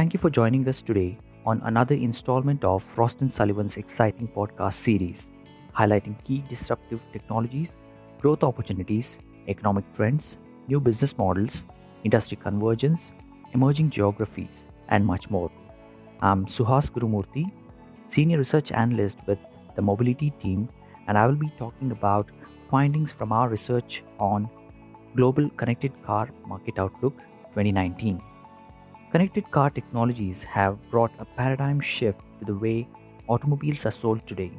Thank you for joining us today on another installment of Frost and Sullivan's exciting podcast series, highlighting key disruptive technologies, growth opportunities, economic trends, new business models, industry convergence, emerging geographies, and much more. I'm Suhas Gurumurthy, Senior Research Analyst with the Mobility team, and I will be talking about findings from our research on Global Connected Car Market Outlook 2019. Connected car technologies have brought a paradigm shift to the way automobiles are sold today.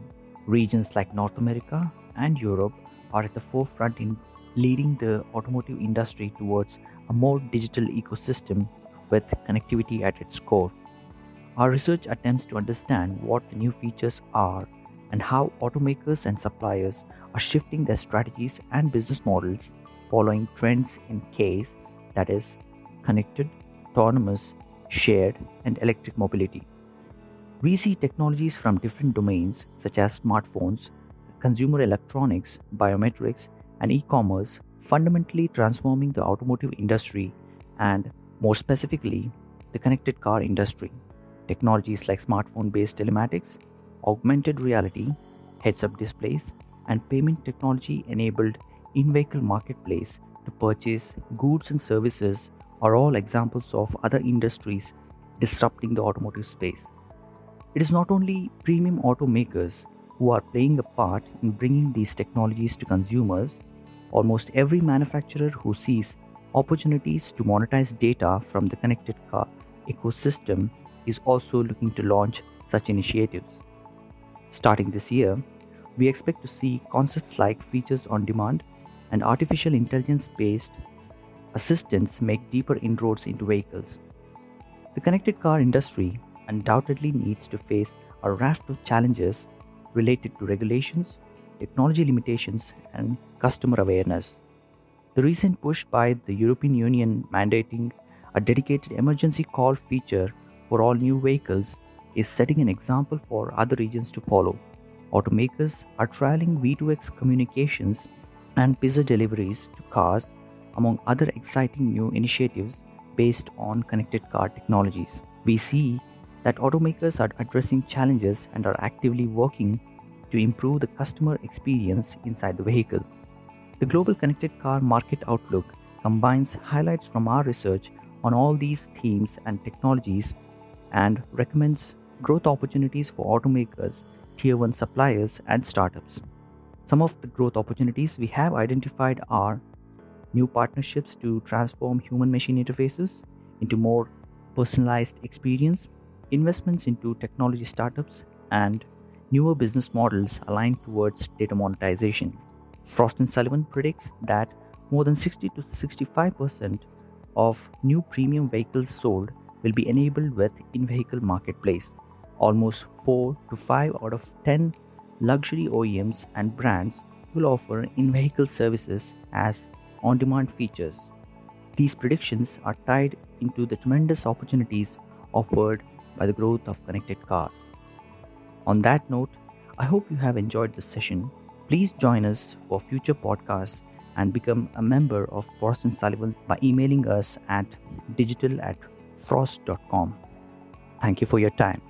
Regions like North America and Europe are at the forefront in leading the automotive industry towards a more digital ecosystem with connectivity at its core. Our research attempts to understand what the new features are and how automakers and suppliers are shifting their strategies and business models following trends in case that is connected, autonomous, shared, and electric mobility. We see technologies from different domains such as smartphones, consumer electronics, biometrics, and e commerce fundamentally transforming the automotive industry and, more specifically, the connected car industry. Technologies like smartphone based telematics, augmented reality, heads up displays, and payment technology enabled in vehicle marketplace to purchase goods and services are all examples of other industries disrupting the automotive space. It is not only premium automakers who are playing a part in bringing these technologies to consumers, almost every manufacturer who sees opportunities to monetize data from the connected car ecosystem is also looking to launch such initiatives. Starting this year, we expect to see concepts like features on demand and artificial intelligence based assistants make deeper inroads into vehicles. The connected car industry undoubtedly needs to face a raft of challenges related to regulations, technology limitations, and customer awareness. The recent push by the European Union mandating a dedicated emergency call feature for all new vehicles is setting an example for other regions to follow. Automakers are trialing V2X communications and pizza deliveries to cars, among other exciting new initiatives based on connected car technologies. We see that automakers are addressing challenges and are actively working to improve the customer experience inside the vehicle. The Global Connected Car Market Outlook combines highlights from our research on all these themes and technologies and recommends growth opportunities for automakers, tier 1 suppliers, and startups. Some of the growth opportunities we have identified are new partnerships to transform human machine interfaces into more personalized experience, investments into technology startups, and newer business models aligned towards data monetization. Frost and Sullivan predicts that more than 60 to 65% of new premium vehicles sold will be enabled with in vehicle marketplace. Almost 4 to 5 out of 10 luxury OEMs and brands will offer in vehicle services as on demand features. These predictions are tied into the tremendous opportunities offered by the growth of connected cars. On that note, I hope you have enjoyed this session. Please join us for future podcasts and become a member of Frost and Sullivan by emailing us at digital at frost.com. Thank you for your time.